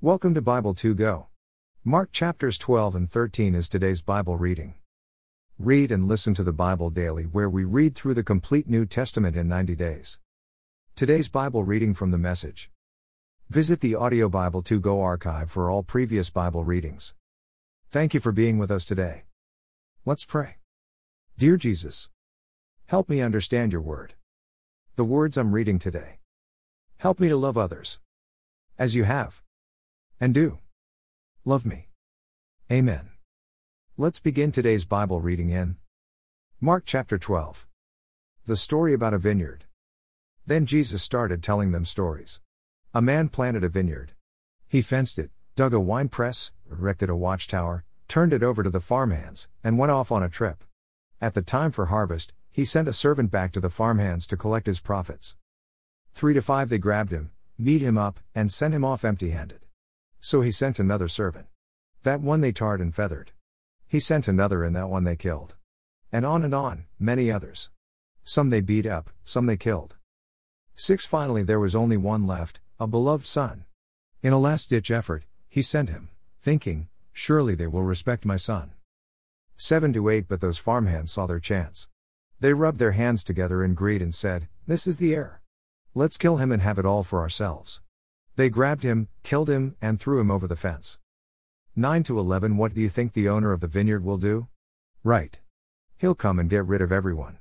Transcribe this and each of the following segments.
Welcome to Bible 2 Go. Mark chapters 12 and 13 is today's Bible reading. Read and listen to the Bible daily, where we read through the complete New Testament in 90 days. Today's Bible reading from the message. Visit the Audio Bible 2 Go archive for all previous Bible readings. Thank you for being with us today. Let's pray. Dear Jesus, help me understand your word. The words I'm reading today. Help me to love others. As you have. And do. Love me. Amen. Let's begin today's Bible reading in Mark chapter 12. The story about a vineyard. Then Jesus started telling them stories. A man planted a vineyard. He fenced it, dug a wine press, erected a watchtower, turned it over to the farmhands, and went off on a trip. At the time for harvest, he sent a servant back to the farmhands to collect his profits. Three to five they grabbed him, beat him up, and sent him off empty handed. So he sent another servant. That one they tarred and feathered. He sent another, and that one they killed. And on and on, many others. Some they beat up, some they killed. Six finally there was only one left, a beloved son. In a last ditch effort, he sent him, thinking, Surely they will respect my son. Seven to eight, but those farmhands saw their chance. They rubbed their hands together in greed and said, This is the heir. Let's kill him and have it all for ourselves. They grabbed him, killed him, and threw him over the fence. 9 to 11 What do you think the owner of the vineyard will do? Right. He'll come and get rid of everyone.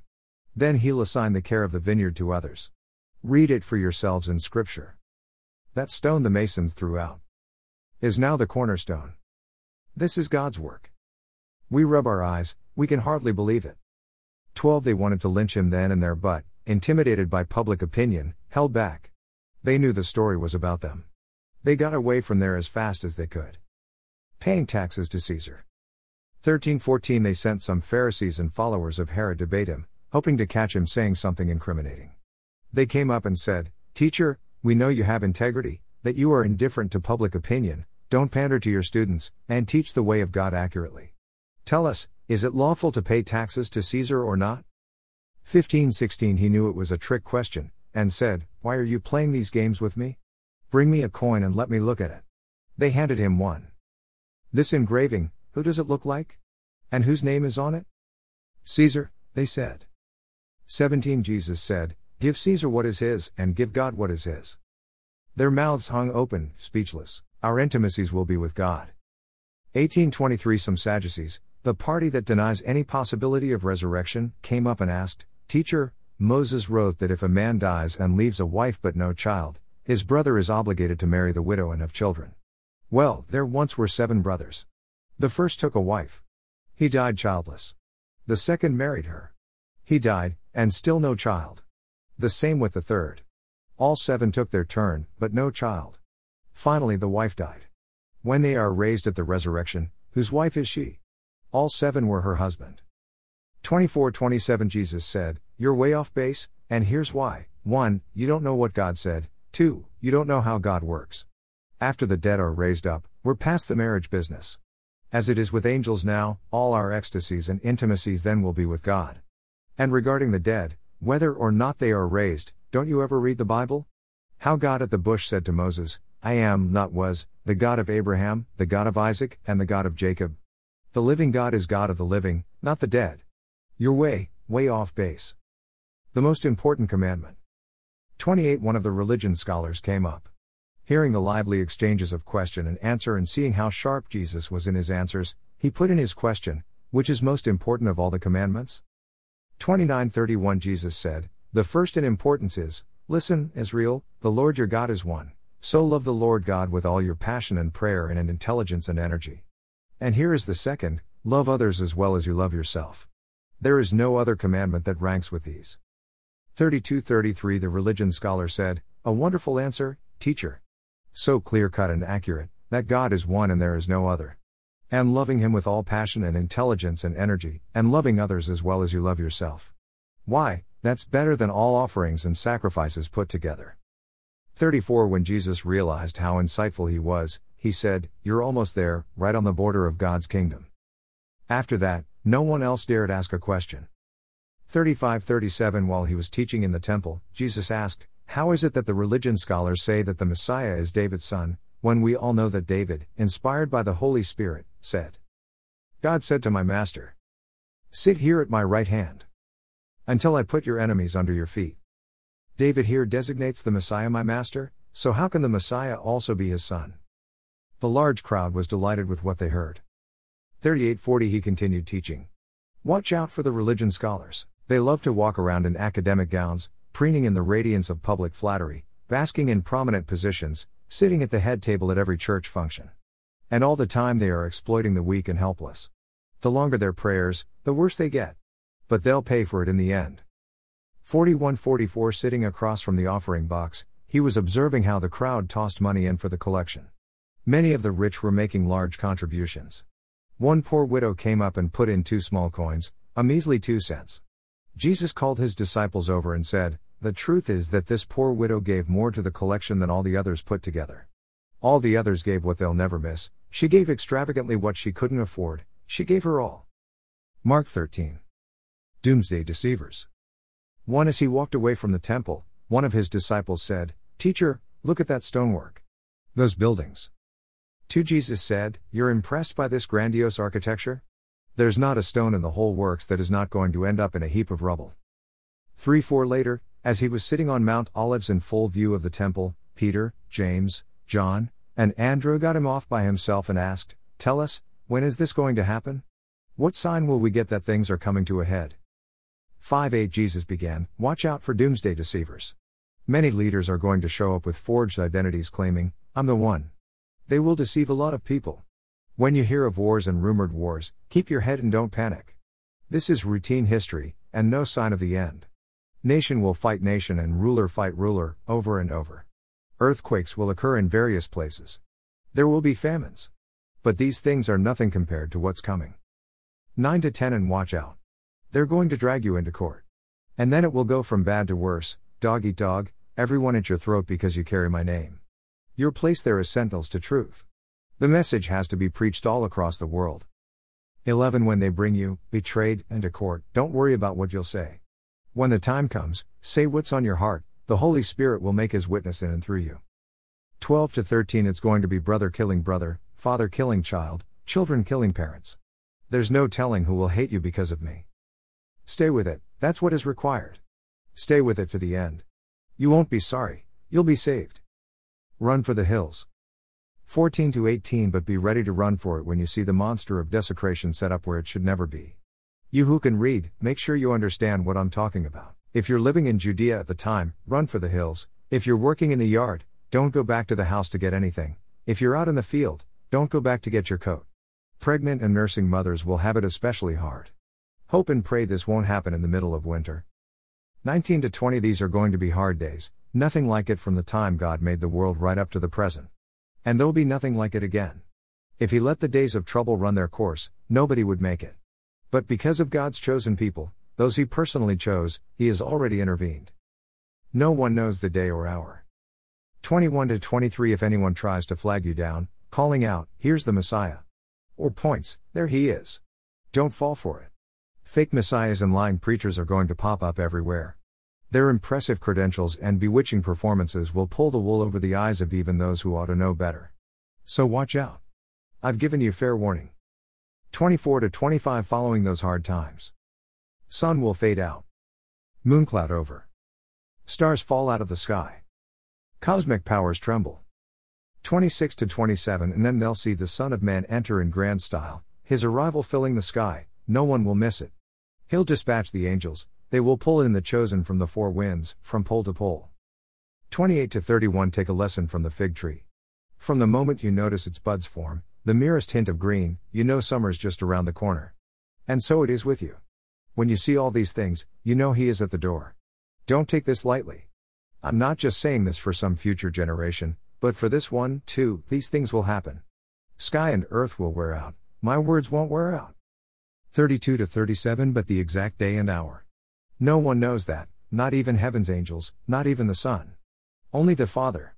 Then he'll assign the care of the vineyard to others. Read it for yourselves in Scripture. That stone the masons threw out is now the cornerstone. This is God's work. We rub our eyes, we can hardly believe it. 12 They wanted to lynch him then and there, but, intimidated by public opinion, held back. They knew the story was about them. They got away from there as fast as they could. Paying taxes to Caesar. 1314 They sent some Pharisees and followers of Herod to bait him, hoping to catch him saying something incriminating. They came up and said, Teacher, we know you have integrity, that you are indifferent to public opinion, don't pander to your students, and teach the way of God accurately. Tell us, is it lawful to pay taxes to Caesar or not? 1516 He knew it was a trick question, and said, Why are you playing these games with me? Bring me a coin and let me look at it. They handed him one. This engraving, who does it look like? And whose name is on it? Caesar, they said. 17 Jesus said, Give Caesar what is his, and give God what is his. Their mouths hung open, speechless. Our intimacies will be with God. 1823 Some Sadducees, the party that denies any possibility of resurrection, came up and asked, Teacher, Moses wrote that if a man dies and leaves a wife but no child, his brother is obligated to marry the widow and have children. Well, there once were seven brothers. The first took a wife. He died childless. The second married her. He died, and still no child. The same with the third. All seven took their turn, but no child. Finally, the wife died. When they are raised at the resurrection, whose wife is she? All seven were her husband. 24 27 Jesus said, You're way off base, and here's why. 1. You don't know what God said. 2. You don't know how God works. After the dead are raised up, we're past the marriage business. As it is with angels now, all our ecstasies and intimacies then will be with God. And regarding the dead, whether or not they are raised, don't you ever read the Bible? How God at the bush said to Moses, I am, not was, the God of Abraham, the God of Isaac, and the God of Jacob. The living God is God of the living, not the dead. You're way, way off base. The most important commandment. 28 One of the religion scholars came up. Hearing the lively exchanges of question and answer and seeing how sharp Jesus was in his answers, he put in his question, Which is most important of all the commandments? 2931 Jesus said, The first in importance is, Listen, Israel, the Lord your God is one. So love the Lord God with all your passion and prayer and in intelligence and energy. And here is the second love others as well as you love yourself. There is no other commandment that ranks with these. 3233 The religion scholar said, A wonderful answer, teacher. So clear cut and accurate, that God is one and there is no other. And loving Him with all passion and intelligence and energy, and loving others as well as you love yourself. Why, that's better than all offerings and sacrifices put together. 34 When Jesus realized how insightful he was, he said, You're almost there, right on the border of God's kingdom. After that, no one else dared ask a question. 35 37 While he was teaching in the temple, Jesus asked, How is it that the religion scholars say that the Messiah is David's son? when we all know that David, inspired by the Holy Spirit, said, God said to my master, Sit here at my right hand until I put your enemies under your feet. David here designates the Messiah my master, so how can the Messiah also be his son? The large crowd was delighted with what they heard. 3840 He continued teaching. Watch out for the religion scholars. They love to walk around in academic gowns, preening in the radiance of public flattery, basking in prominent positions, sitting at the head table at every church function. And all the time they are exploiting the weak and helpless. The longer their prayers, the worse they get. But they'll pay for it in the end. 4144 Sitting across from the offering box, he was observing how the crowd tossed money in for the collection. Many of the rich were making large contributions. One poor widow came up and put in two small coins, a measly two cents. Jesus called his disciples over and said, The truth is that this poor widow gave more to the collection than all the others put together. All the others gave what they'll never miss, she gave extravagantly what she couldn't afford, she gave her all. Mark 13. Doomsday Deceivers. One as he walked away from the temple, one of his disciples said, Teacher, look at that stonework. Those buildings. To Jesus said, You're impressed by this grandiose architecture? There's not a stone in the whole works that is not going to end up in a heap of rubble. 3 4 later, as he was sitting on Mount Olives in full view of the temple, Peter, James, John, and Andrew got him off by himself and asked, Tell us, when is this going to happen? What sign will we get that things are coming to a head? 5 8 Jesus began, Watch out for doomsday deceivers. Many leaders are going to show up with forged identities claiming, I'm the one. They will deceive a lot of people. When you hear of wars and rumored wars, keep your head and don't panic. This is routine history, and no sign of the end. Nation will fight nation and ruler fight ruler, over and over. Earthquakes will occur in various places. There will be famines. But these things are nothing compared to what's coming. 9 to 10 and watch out. They're going to drag you into court. And then it will go from bad to worse dog eat dog, everyone at your throat because you carry my name. Your place there is sentinels to truth. The message has to be preached all across the world. 11 When they bring you, betrayed, into court, don't worry about what you'll say. When the time comes, say what's on your heart, the Holy Spirit will make his witness in and through you. 12 to 13 It's going to be brother killing brother, father killing child, children killing parents. There's no telling who will hate you because of me. Stay with it, that's what is required. Stay with it to the end. You won't be sorry, you'll be saved. Run for the hills. 14 to 18 But be ready to run for it when you see the monster of desecration set up where it should never be. You who can read, make sure you understand what I'm talking about. If you're living in Judea at the time, run for the hills. If you're working in the yard, don't go back to the house to get anything. If you're out in the field, don't go back to get your coat. Pregnant and nursing mothers will have it especially hard. Hope and pray this won't happen in the middle of winter. 19 to 20 These are going to be hard days, Nothing like it from the time God made the world right up to the present. And there'll be nothing like it again. If He let the days of trouble run their course, nobody would make it. But because of God's chosen people, those He personally chose, He has already intervened. No one knows the day or hour. 21 to 23 If anyone tries to flag you down, calling out, Here's the Messiah. Or points, There he is. Don't fall for it. Fake messiahs and lying preachers are going to pop up everywhere. Their impressive credentials and bewitching performances will pull the wool over the eyes of even those who ought to know better. So watch out. I've given you fair warning. 24 to 25 Following those hard times. Sun will fade out. Mooncloud over. Stars fall out of the sky. Cosmic powers tremble. 26 to 27 And then they'll see the Son of Man enter in grand style, his arrival filling the sky, no one will miss it. He'll dispatch the angels, they will pull in the chosen from the four winds, from pole to pole. 28 to 31 Take a lesson from the fig tree. From the moment you notice its buds form, the merest hint of green, you know summer's just around the corner. And so it is with you. When you see all these things, you know He is at the door. Don't take this lightly. I'm not just saying this for some future generation, but for this one, too, these things will happen. Sky and earth will wear out, my words won't wear out. 32 to 37 But the exact day and hour. No one knows that, not even heaven's angels, not even the Son. Only the Father.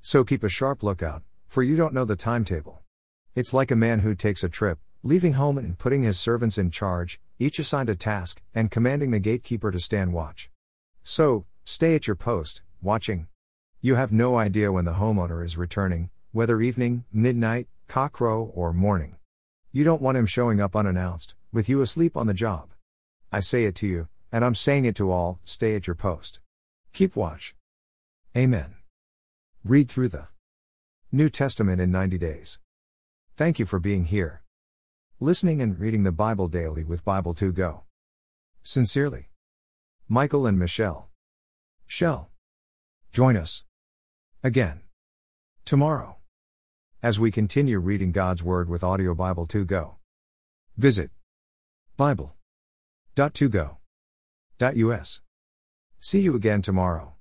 So keep a sharp lookout, for you don't know the timetable. It's like a man who takes a trip, leaving home and putting his servants in charge, each assigned a task, and commanding the gatekeeper to stand watch. So, stay at your post, watching. You have no idea when the homeowner is returning, whether evening, midnight, cockcrow, or morning. You don't want him showing up unannounced, with you asleep on the job. I say it to you, and I'm saying it to all stay at your post. Keep watch. Amen. Read through the New Testament in 90 days. Thank you for being here. Listening and reading the Bible daily with Bible2Go. Sincerely. Michael and Michelle. Shell. Join us. Again. Tomorrow. As we continue reading God's Word with Audio Bible2Go. Visit Bible.2go.us. See you again tomorrow.